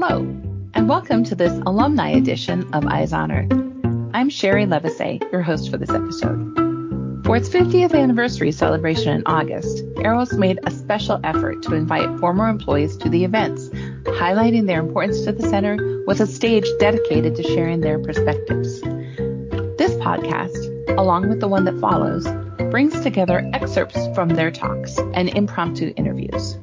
Hello, and welcome to this alumni edition of Eyes on Earth. I'm Sheri Levisay, your host for this episode. For its 50th anniversary celebration in August, Eros made a special effort to invite former employees to the events, highlighting their importance to the center with a stage dedicated to sharing their perspectives. This podcast, along with the one that follows, brings together excerpts from their talks and impromptu interviews.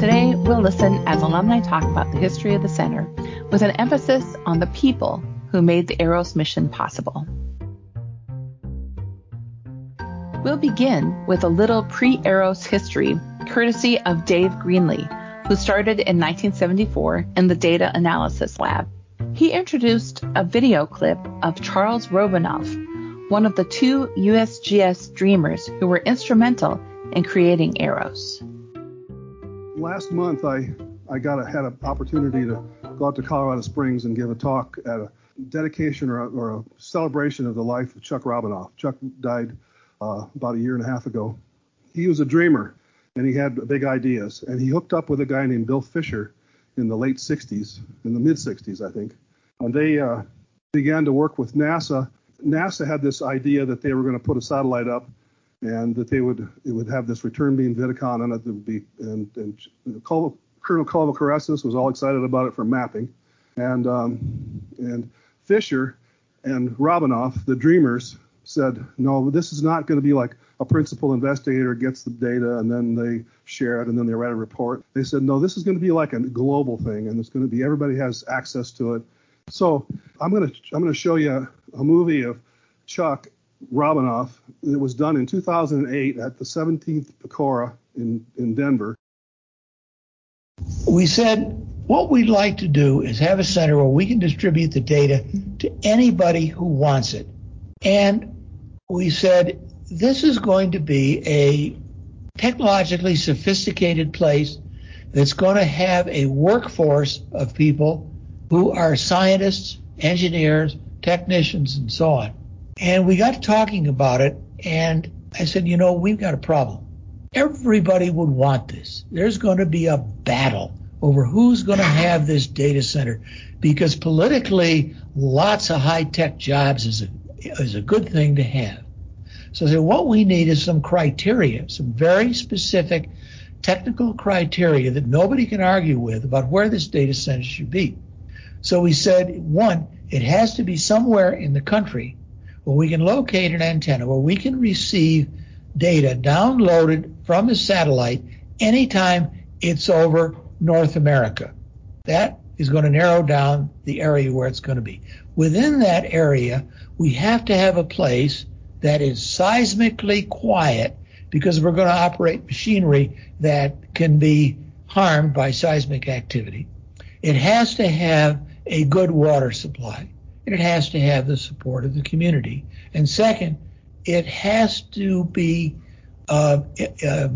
Today, we'll listen as alumni talk about the history of the center with an emphasis on the people who made the Eros mission possible. We'll begin with a little pre-Eros history, courtesy of Dave Greenlee, who started in 1974 in the Data Analysis Lab. He introduced a video clip of Charles Robinove, one of the two USGS dreamers who were instrumental in creating Eros. Last month, I, I got a, had an opportunity to go out to Colorado Springs and give a talk at a dedication or a, or a celebration of the life of Chuck Robinove. Chuck died uh, about a year and a half ago. He was a dreamer and he had big ideas. And he hooked up with a guy named Bill Fischer in the late 60s, in the mid 60s, I think. And they uh, began to work with NASA. NASA had this idea that they were going to put a satellite up and that they would it would have this return beam Vidicon on it would be and, and Colonel Colvocoresses was all excited about it for mapping. And um, and Fischer and Robinove, the dreamers, said, no, this is not going to be like a principal investigator gets the data and then they share it and then they write a report. They said, no, this is going to be like a global thing and it's going to be everybody has access to it. So I'm to I'm going to show you a movie of Chuck Robinove. It was done in 2008 at the 17th Pecora in in Denver. We said what we'd like to do is have a center where we can distribute the data to anybody who wants it. And we said this is going to be a technologically sophisticated place that's going to have a workforce of people who are scientists, engineers, technicians, and so on. And we got talking about it, and I said, you know, we've got a problem. Everybody would want this. There's going to be a battle over who's going to have this data center because politically, lots of high tech jobs is a is a good thing to have. So I said, what we need is some criteria, some very specific technical criteria that nobody can argue with about where this data center should be. So we said, one, it has to be somewhere in the country where we can locate an antenna, where we can receive data downloaded from the satellite anytime it's over North America. That is going to narrow down the area where it's going to be. Within that area, we have to have a place that is seismically quiet because we're going to operate machinery that can be harmed by seismic activity. It has to have a good water supply and it has to have the support of the community. And second, it has to be uh, uh,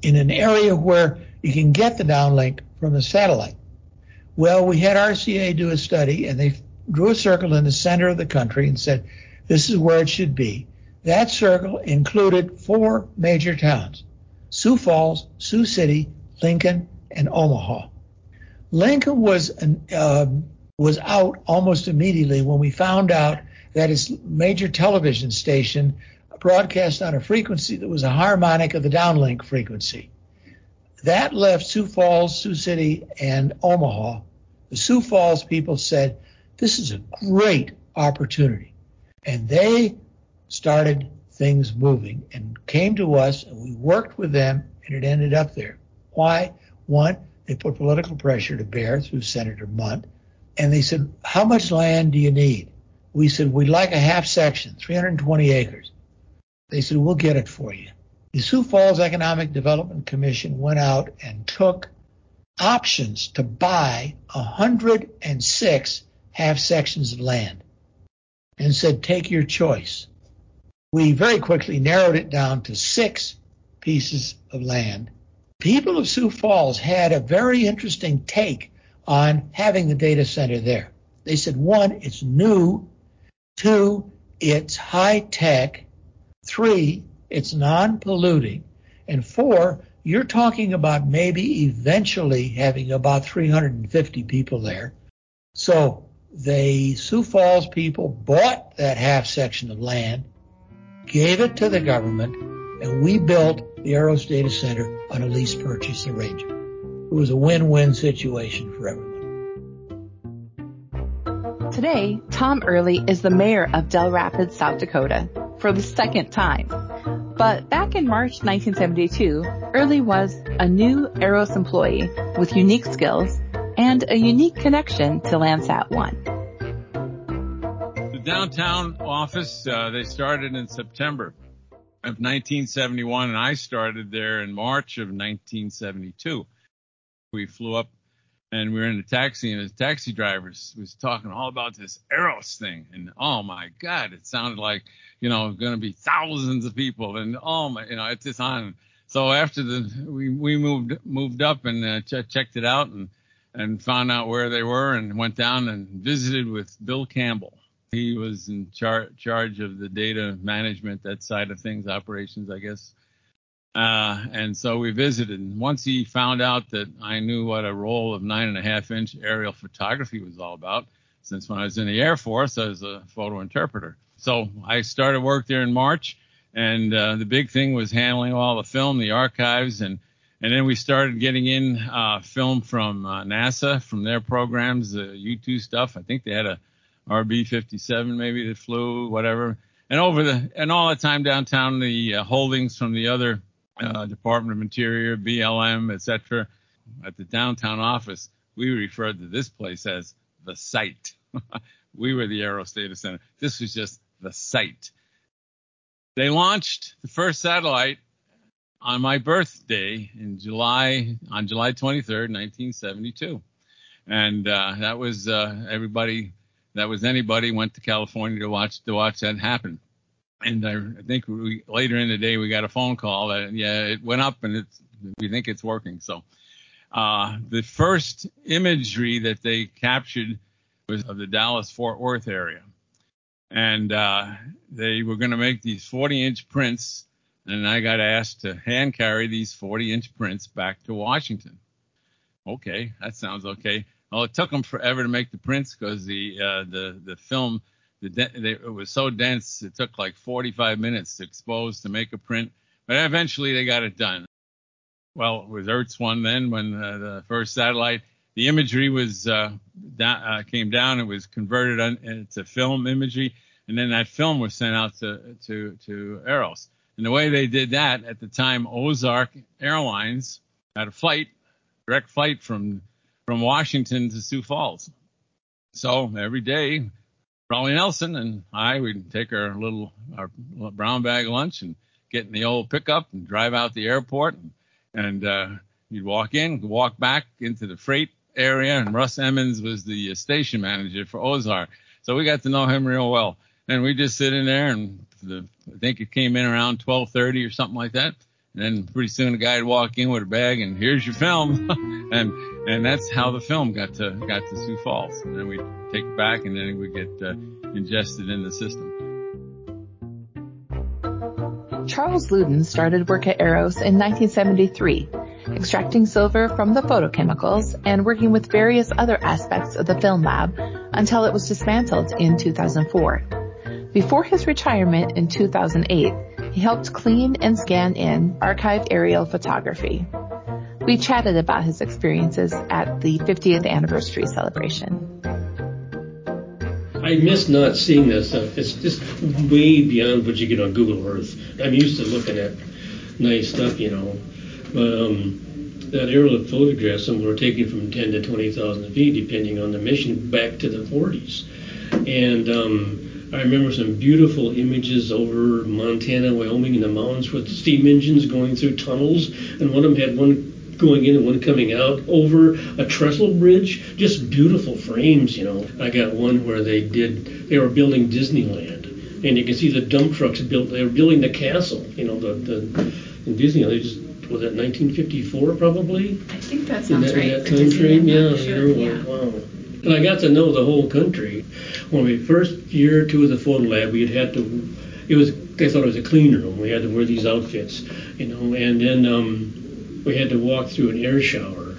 in an area where you can get the downlink from the satellite. Well, we had RCA do a study and they drew a circle in the center of the country and said, this is where it should be. That circle included four major towns Sioux Falls, Sioux City, Lincoln, and Omaha. Lincoln was uh, was out almost immediately when we found out that its major television station broadcast on a frequency that was a harmonic of the downlink frequency. That left Sioux Falls, Sioux City, and Omaha. The Sioux Falls people said, this is a great opportunity. And they started things moving and came to us and we worked with them and it ended up there. Why? One, they put political pressure to bear through Senator Mundt and they said, how much land do you need? We said, we'd like a half section, 320 acres. They said, we'll get it for you. The Sioux Falls Economic Development Commission went out and took options to buy 106 half sections of land and said, take your choice. We very quickly narrowed it down to six pieces of land. People of Sioux Falls had a very interesting take on having the data center there. They said, one, it's new. Two, it's high tech. Three, it's non polluting. And four, you're talking about maybe eventually having about 350 people there. So the Sioux Falls people bought that half section of land, gave it to the government, and we built the Eros Data Center on a lease purchase arrangement. It was a win-win situation for everyone. Today, Tom Early is the mayor of Dell Rapids, South Dakota, for the second time. But back in March 1972, Early was a new Eros employee with unique skills and a unique connection to Landsat 1. The downtown office, uh, they started in September of 1971 and I started there in March of 1972. We flew up and we were in a taxi and the taxi driver was talking all about this Eros thing. And oh my God, it sounded like, you know, going to be thousands of people and oh my, you know, it's just on. So after the, we, we moved, moved up and uh, ch- checked it out and, and found out where they were and went down and visited with Bill Campbell. He was in char- charge of the data management, that side of things, operations, I guess. Uh, and so we visited. And once he found out that I knew what a roll of nine and a half inch aerial photography was all about, since when I was in the Air Force as a photo interpreter. So I started work there in March, and uh, the big thing was handling all the film, the archives, and and then we started getting in uh, film from uh, NASA, from their programs, the U2 stuff. I think they had a RB57 maybe that flew, whatever. And over the and all the time downtown, the uh, holdings from the other uh, Department of Interior, BLM, etc. At the downtown office, we referred to this place as the site. we were the Eros Data Center. This was just the site. They launched the first satellite on my birthday in July, on July 23rd, 1972. And, uh, that was, uh, everybody, that was anybody went to California to watch, to watch that happen. And I, think we, later in the day, we got a phone call that, yeah, it went up and it's, we think it's working. So, uh, the first imagery that they captured was of the Dallas Fort Worth area. And, uh, they were going to make these 40 inch prints and I got asked to hand carry these 40 inch prints back to Washington. Okay, that sounds okay. Well, it took them forever to make the prints because the uh, the the film the de- they, it was so dense it took like 45 minutes to expose to make a print, but eventually they got it done. Well, it was ERTS one then when uh, the first satellite the imagery was uh, da- uh, came down. It was converted on, to film imagery, and then that film was sent out to to to Eros. And the way they did that at the time, Ozark Airlines had a flight, direct flight from from Washington to Sioux Falls. So every day, Raleigh Nelson and I would take our little our brown bag lunch and get in the old pickup and drive out the airport and, and uh, you'd walk in, walk back into the freight area, and Russ Emmons was the station manager for Ozark. So we got to know him real well and we just sit in there and the, I think it came in around 1230 or something like that. And then pretty soon the guy would walk in with a bag and here's your film. and, and that's how the film got to, got to Sioux Falls. And then we'd take it back and then it would get uh, ingested in the system. Charles Luden started work at Eros in 1973, extracting silver from the photochemicals and working with various other aspects of the film lab until it was dismantled in 2004. Before his retirement in 2008, he helped clean and scan in archived aerial photography. We chatted about his experiences at the 50th anniversary celebration. I miss not seeing stuff. It's just way beyond what you get on Google Earth. I'm used to looking at nice stuff, you know. But um, that aerial photographs, some were taken from 10 to 20,000 feet, depending on the mission, back to the 40s. And um, I remember some beautiful images over Montana, Wyoming, in the mountains with steam engines going through tunnels, and one of them had one going in and one coming out over a trestle bridge. Just beautiful frames, you know. I got one where they did, they were building Disneyland, and you can see the dump trucks built. They were building the castle, you know, the the in Disneyland. They just was that 1954 probably? I think that sounds in that, right. That time frame, yeah. Sure, you know, yeah. wow. I got to know the whole country when we first year or two of the photo lab, we had had to. It was they thought it was a clean room. We had to wear these outfits, you know, and then um, we had to walk through an air shower,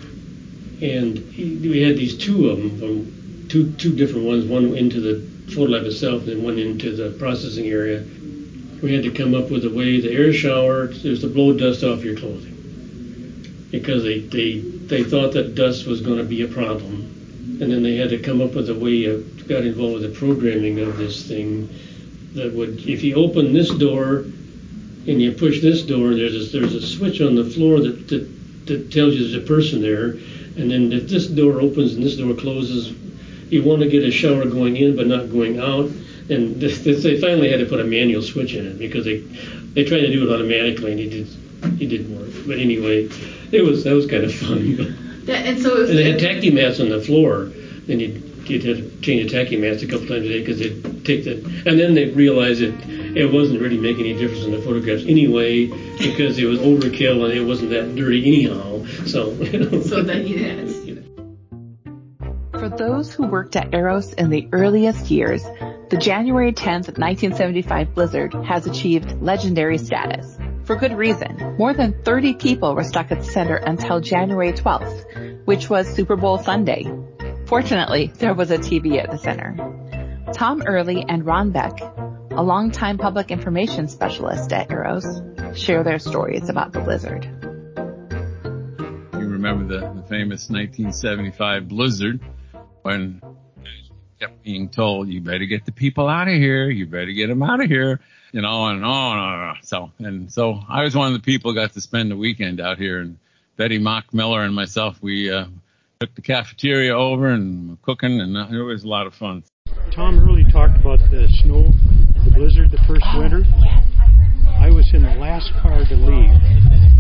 and we had these two of them from two two different ones, one into the photo lab itself, and one into the processing area. We had to come up with a way the air shower is to blow dust off your clothing because they they they thought that dust was going to be a problem, and then they had to come up with a way of got involved with the programming of this thing that would if you open this door and you push this door, there's a, there's a switch on the floor that, that, that tells you there's a person there. And then if this door opens and this door closes, you want to get a shower going in but not going out. And this, this, they finally had to put a manual switch in it because they they tried to do it automatically and it did it didn't work. But anyway, it was that was kind of fun. Yeah, and so and they had tacky mats on the floor. Then you you'd have to change the tacky mats a couple times a day because they'd take the and then they realized that it wasn't really making any difference in the photographs anyway because it was overkill and it wasn't that dirty anyhow. So you know. so then you For those who worked at Eros in the earliest years, the January 10th, 1975 blizzard has achieved legendary status. For good reason. More than 30 people were stuck at the center until January 12th, which was Super Bowl Sunday. Fortunately, there was a TV at the center. Tom Early and Ron Beck, a longtime public information specialist at Eros, share their stories about the blizzard. You remember the, the famous 1975 blizzard when kept being told, you better get the people out of here, you better get them out of here, you know, and on and on. So, and so I was one of the people who got to spend the weekend out here and Betty Mock Miller and myself, we, uh, took the cafeteria over and cooking and it was a lot of fun. Tom Early talked about the snow, the blizzard the first winter. I was in the last car to leave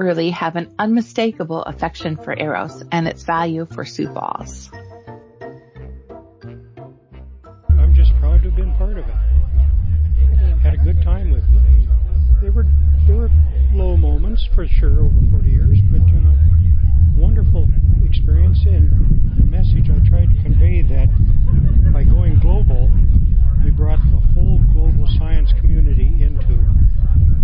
Early have an unmistakable affection for Eros and its value for Sioux Falls. I'm just proud to have been part of it. Had a good time with it. There were there were low moments for sure over 40 years, but uh, wonderful experience and the message I tried to convey that by going global, we brought the whole global science community into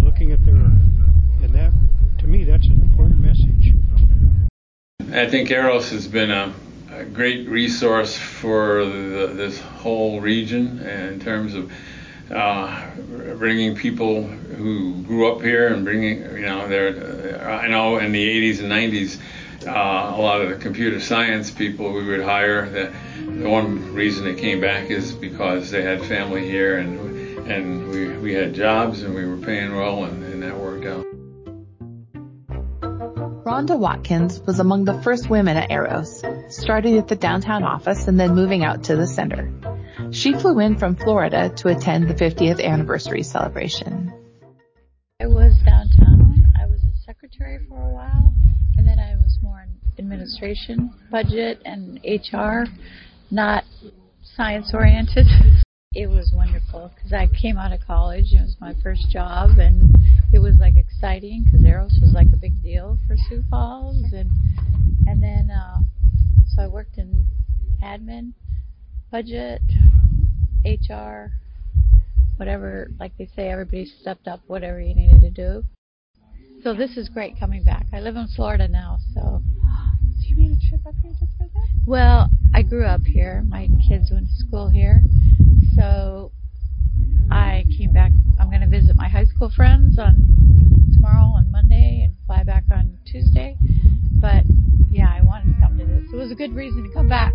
looking at the Earth, and that to me that's an important message. I think Eros has been a, a great resource for the, this whole region in terms of uh, bringing people who grew up here and bringing, you know, their, I know in the 80s and 90s, uh, a lot of the computer science people we would hire, the, the one reason they came back is because they had family here and and we, we had jobs and we were paying well and, and that worked out. Rhonda Watkins was among the first women at Eros, starting at the downtown office and then moving out to the center. She flew in from Florida to attend the 50th anniversary celebration. I was downtown. I was a secretary for a while, and then I was more in administration, budget, and HR, not science oriented. It was wonderful because I came out of college. It was my first job, and it was like exciting because Eros was like a big deal for Sioux Falls, and and then uh, so I worked in admin, budget, HR, whatever. Like they say, everybody stepped up whatever you needed to do. So this is great coming back. I live in Florida now, so. So you made a trip up here just for that? Well, I grew up here. My kids went to school here. So I came back. I'm going to visit my high school friends on tomorrow on Monday and fly back on Tuesday. But yeah, I wanted to come to this. It was a good reason to come back.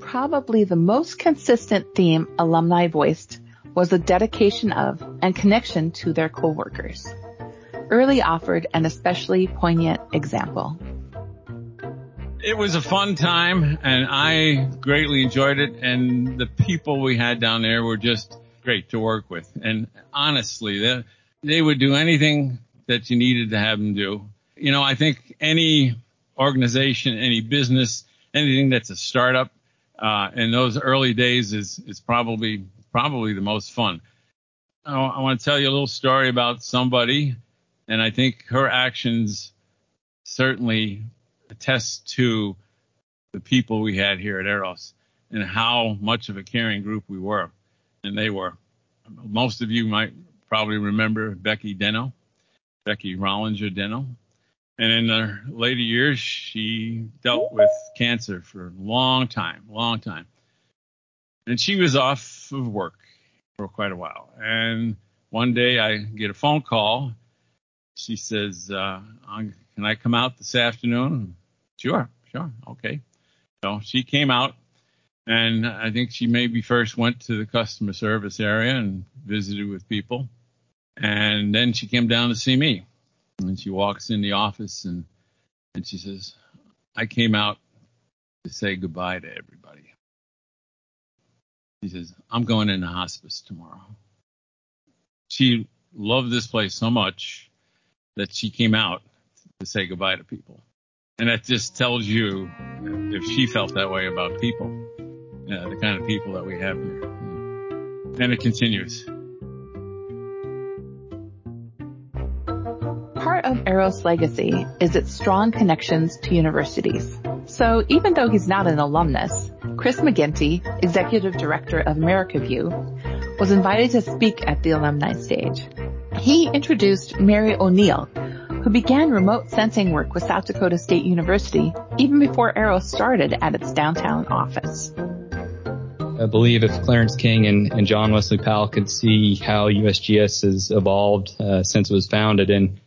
Probably the most consistent theme alumni voiced was the dedication of and connection to their coworkers. Early offered an especially poignant example. it was a fun time and I greatly enjoyed it. And the people we had down there were just great to work with. And honestly, they, they would do anything that you needed to have them do. You know, I think any organization, any business, anything that's a startup, uh, in those early days is, is probably, probably the most fun. I, I want to tell you a little story about somebody and I think her actions certainly attest to the people we had here at Eros and how much of a caring group we were. And they were. Most of you might probably remember Becky Deno, Becky Rollinger Deno. And in her later years, she dealt with cancer for a long time, long time. And she was off of work for quite a while. And one day I get a phone call. She says, uh, can I come out this afternoon? Sure, sure, okay. So she came out, and I think she maybe first went to the customer service area and visited with people, and then she came down to see me. And she walks in the office and and she says, "I came out to say goodbye to everybody." She says, "I'm going into hospice tomorrow." She loved this place so much that she came out to say goodbye to people. And that just tells you if she felt that way about people, uh, the kind of people that we have here. And it continues. Part of Eros' legacy is its strong connections to universities. So even though he's not an alumnus, Chris McGinty, Executive Director of America View, was invited to speak at the alumni stage. He introduced Mary O'Neill, who began remote sensing work with South Dakota State University even before Eros started at its downtown office. I believe if Clarence King and, and John Wesley Powell could see how USGS has evolved uh, since it was founded in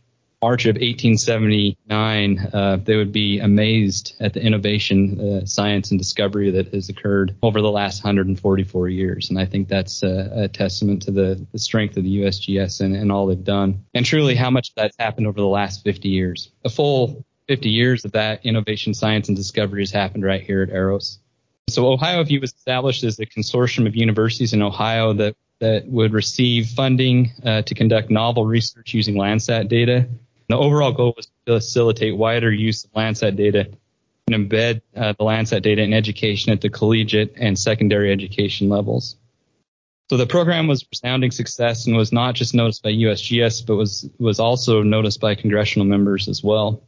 March of 1879, uh, they would be amazed at the innovation, uh, science, and discovery that has occurred over the last 144 years. And I think that's a, a testament to the, the, strength of the USGS and, and all they've done, and truly how much that's happened over the last 50 years. A full 50 years of that innovation, science, and discovery has happened right here at Eros. So Ohio View was established as a consortium of universities in Ohio that that would receive funding uh, to conduct novel research using Landsat data the overall goal was to facilitate wider use of Landsat data and embed uh, the Landsat data in education at the collegiate and secondary education levels. So the program was a resounding success and was not just noticed by USGS, but was, was also noticed by congressional members as well.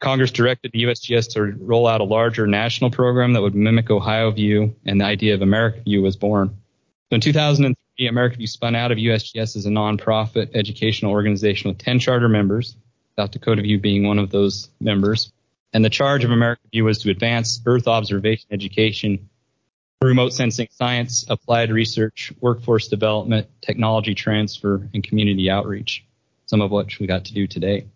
Congress directed the USGS to roll out a larger national program that would mimic Ohio View, and the idea of America View was born. So in 2003, America View spun out of USGS as a nonprofit educational organization with 10 charter members South Dakota View being one of those members. And the charge of America View was to advance Earth observation education, remote sensing science, applied research, workforce development, technology transfer, and community outreach, some of which we got to do today.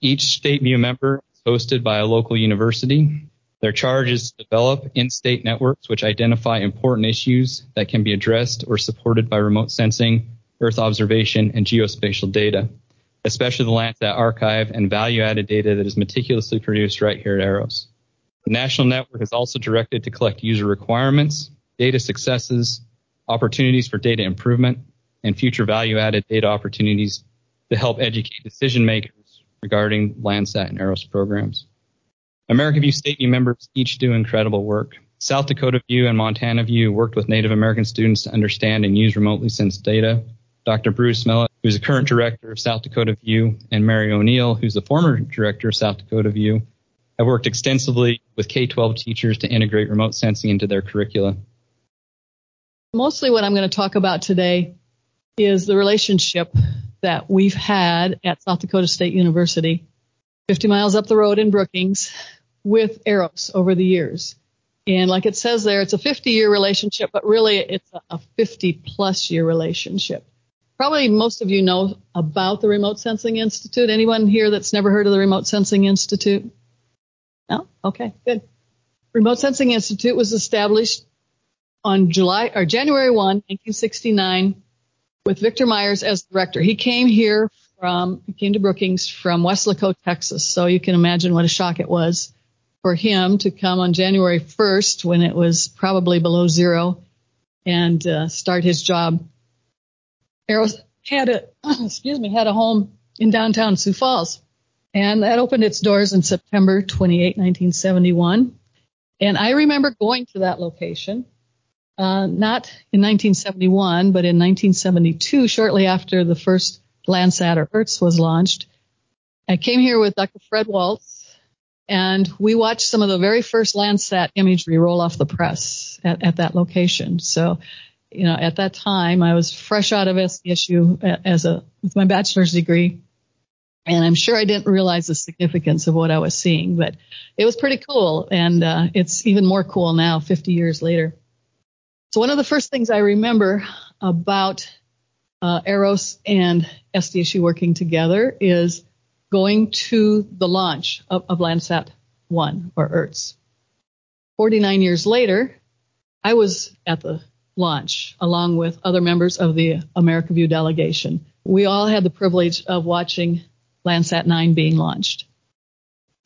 Each State View member is hosted by a local university. Their charge is to develop in-state networks which identify important issues that can be addressed or supported by remote sensing, Earth observation, and geospatial data especially the Landsat archive and value-added data that is meticulously produced right here at Eros. The national network is also directed to collect user requirements, data successes, opportunities for data improvement, and future value-added data opportunities to help educate decision makers regarding Landsat and Eros programs. America View State View members each do incredible work. South Dakota View and Montana View worked with Native American students to understand and use remotely sensed data. Dr. Bruce Millett who's the current director of South Dakota View, and Mary O'Neill, who's the former director of South Dakota View, have worked extensively with K-12 teachers to integrate remote sensing into their curricula. Mostly what I'm going to talk about today is the relationship that we've had at South Dakota State University, 50 miles up the road in Brookings, with Eros over the years. And like it says there, it's a 50 year relationship, but really it's a 50 plus year relationship. Probably most of you know about the Remote Sensing Institute. Anyone here that's never heard of the Remote Sensing Institute? No? Okay, good. Remote Sensing Institute was established on July or January 1, 1969 with Victor Myers as director. He came here from, he came to Brookings from Weslaco, Texas. So you can imagine what a shock it was for him to come on January 1st when it was probably below zero and uh, start his job. Eros had a excuse me had a home in downtown Sioux Falls, and that opened its doors in September 28, 1971. And I remember going to that location, uh, not in 1971, but in 1972, shortly after the first Landsat or ERTS was launched. I came here with Dr. Fred Waltz, and we watched some of the very first Landsat imagery roll off the press at, at that location. So, you know, at that time, I was fresh out of SDSU as a with my bachelor's degree, and I'm sure I didn't realize the significance of what I was seeing, but it was pretty cool, and uh, it's even more cool now, 50 years later. So one of the first things I remember about uh, Eros and SDSU working together is going to the launch of, of Landsat 1 or ERTS. 49 years later, I was at the launch along with other members of the America View delegation. We all had the privilege of watching Landsat 9 being launched.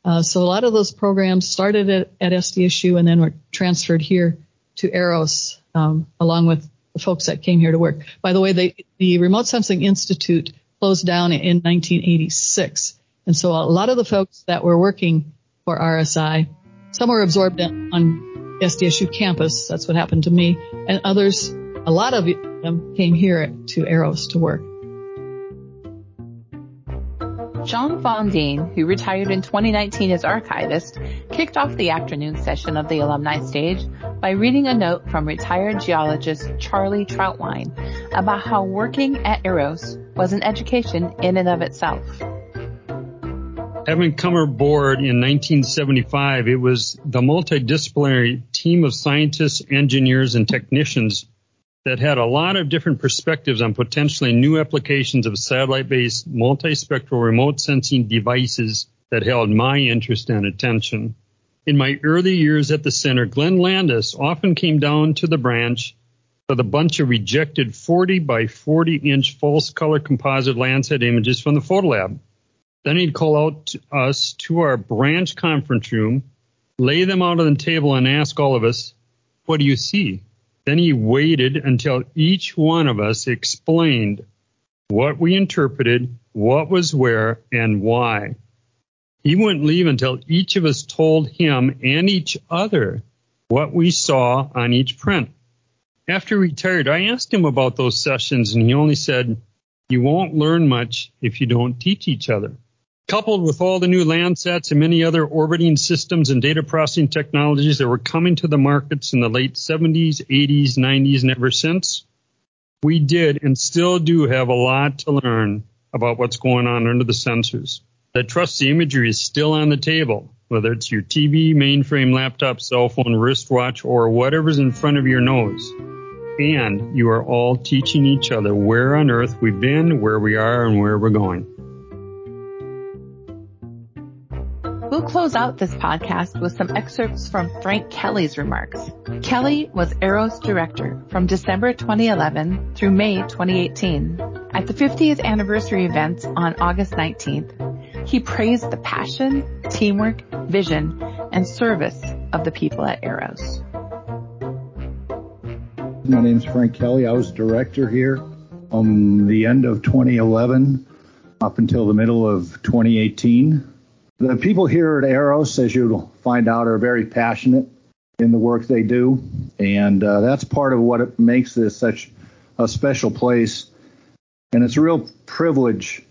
Uh, so a lot of those programs started at, at, SDSU and then were transferred here to Eros um, along with the folks that came here to work. By the way, they, the Remote Sensing Institute closed down in 1986. And so a lot of the folks that were working for RSI, some were absorbed on SDSU campus. That's what happened to me. And others, a lot of them came here to Eros to work. John Faundeen, who retired in 2019 as archivist, kicked off the afternoon session of the alumni stage by reading a note from retired geologist Charlie Trautwein about how working at Eros was an education in and of itself. Having come aboard in 1975, it was the multidisciplinary team of scientists, engineers, and technicians that had a lot of different perspectives on potentially new applications of satellite-based multispectral remote sensing devices that held my interest and attention. In my early years at the center, Glenn Landis often came down to the branch with a bunch of rejected 40 by 40 inch false color composite Landsat images from the Photolab. Then he'd call out to us to our branch conference room, lay them out on the table and ask all of us, what do you see? Then he waited until each one of us explained what we interpreted, what was where, and why. He wouldn't leave until each of us told him and each other what we saw on each print. After he retired, I asked him about those sessions, and he only said, You won't learn much if you don't teach each other. Coupled with all the new Landsats and many other orbiting systems and data processing technologies that were coming to the markets in the late 70s, 80s, 90s, and ever since, we did and still do have a lot to learn about what's going on under the sensors. The imagery is still on the table, whether it's your TV, mainframe, laptop, cell phone, wristwatch, or whatever's in front of your nose. And you are all teaching each other where on earth we've been, where we are, and where we're going. Close out this podcast with some excerpts from Frank Kelly's remarks. Kelly was Eros director from December 2011 through May 2018. At the 50th anniversary event on August 19th, he praised the passion, teamwork, vision, and service of the people at Eros. My name is Frank Kelly. I was director here from the end of 2011 up until the middle of 2018. The people here at Eros, as you'll find out, are very passionate in the work they do, and uh, that's part of what makes this such a special place. And it's a real privilege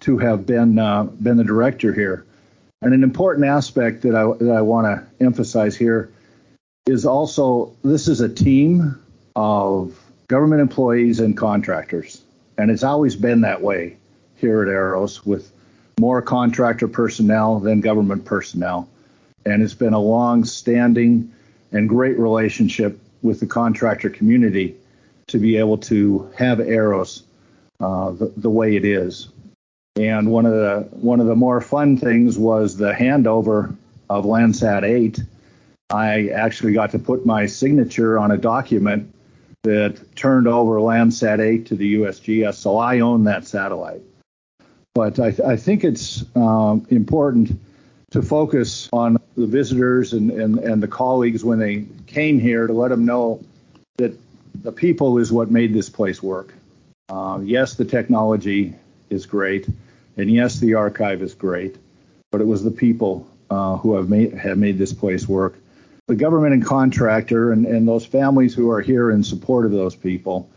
to have been uh, been the director here. And an important aspect that I that I want to emphasize here is also this is a team of government employees and contractors, and it's always been that way here at Eros with more contractor personnel than government personnel. And it's been a long standing and great relationship with the contractor community to be able to have Eros uh, the, the way it is. And one of the one of the more fun things was the handover of Landsat 8. I actually got to put my signature on a document that turned over Landsat 8 to the USGS, so I own that satellite. But I, th- I think it's um, important to focus on the visitors and, and, and the colleagues when they came here to let them know that the people is what made this place work. Uh, yes, the technology is great, and yes, the archive is great, but it was the people uh, who have made have made this place work. The government and contractor and, and those families who are here in support of those people.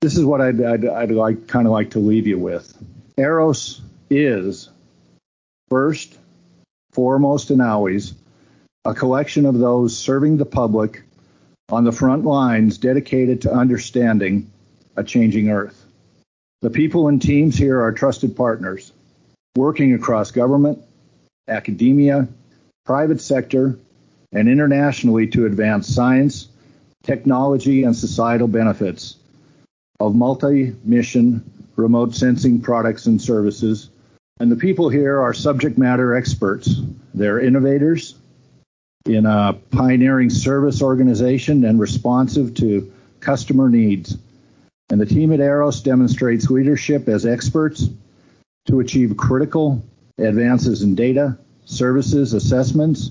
This is what I'd, I'd, I'd like kind of like to leave you with. Eros is first, foremost, and always a collection of those serving the public on the front lines dedicated to understanding a changing earth. The people and teams here are trusted partners, working across government, academia, private sector, and internationally to advance science, technology, and societal benefits of multi-mission remote sensing products and services. And the people here are subject matter experts. They're innovators in a pioneering service organization and responsive to customer needs. And the team at Eros demonstrates leadership as experts to achieve critical advances in data, services, assessments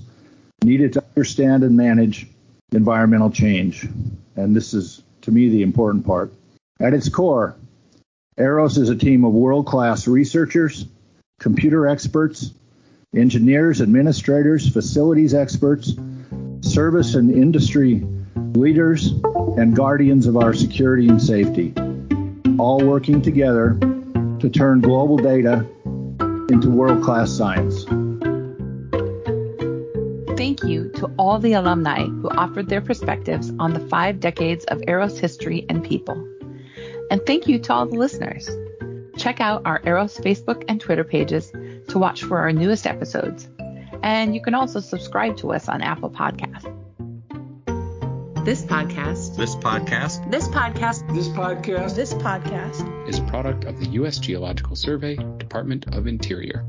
needed to understand and manage environmental change. And this is, to me, the important part. At its core, Eros is a team of world class researchers, computer experts, engineers, administrators, facilities experts, service and industry leaders, and guardians of our security and safety, all working together to turn global data into world class science. Thank you to all the alumni who offered their perspectives on the five decades of Eros history and people. And thank you to all the listeners. Check out our Eros Facebook and Twitter pages to watch for our newest episodes. And you can also subscribe to us on Apple Podcasts. This podcast. This podcast. This podcast. This podcast. This podcast is a product of the U.S. Geological Survey, Department of Interior.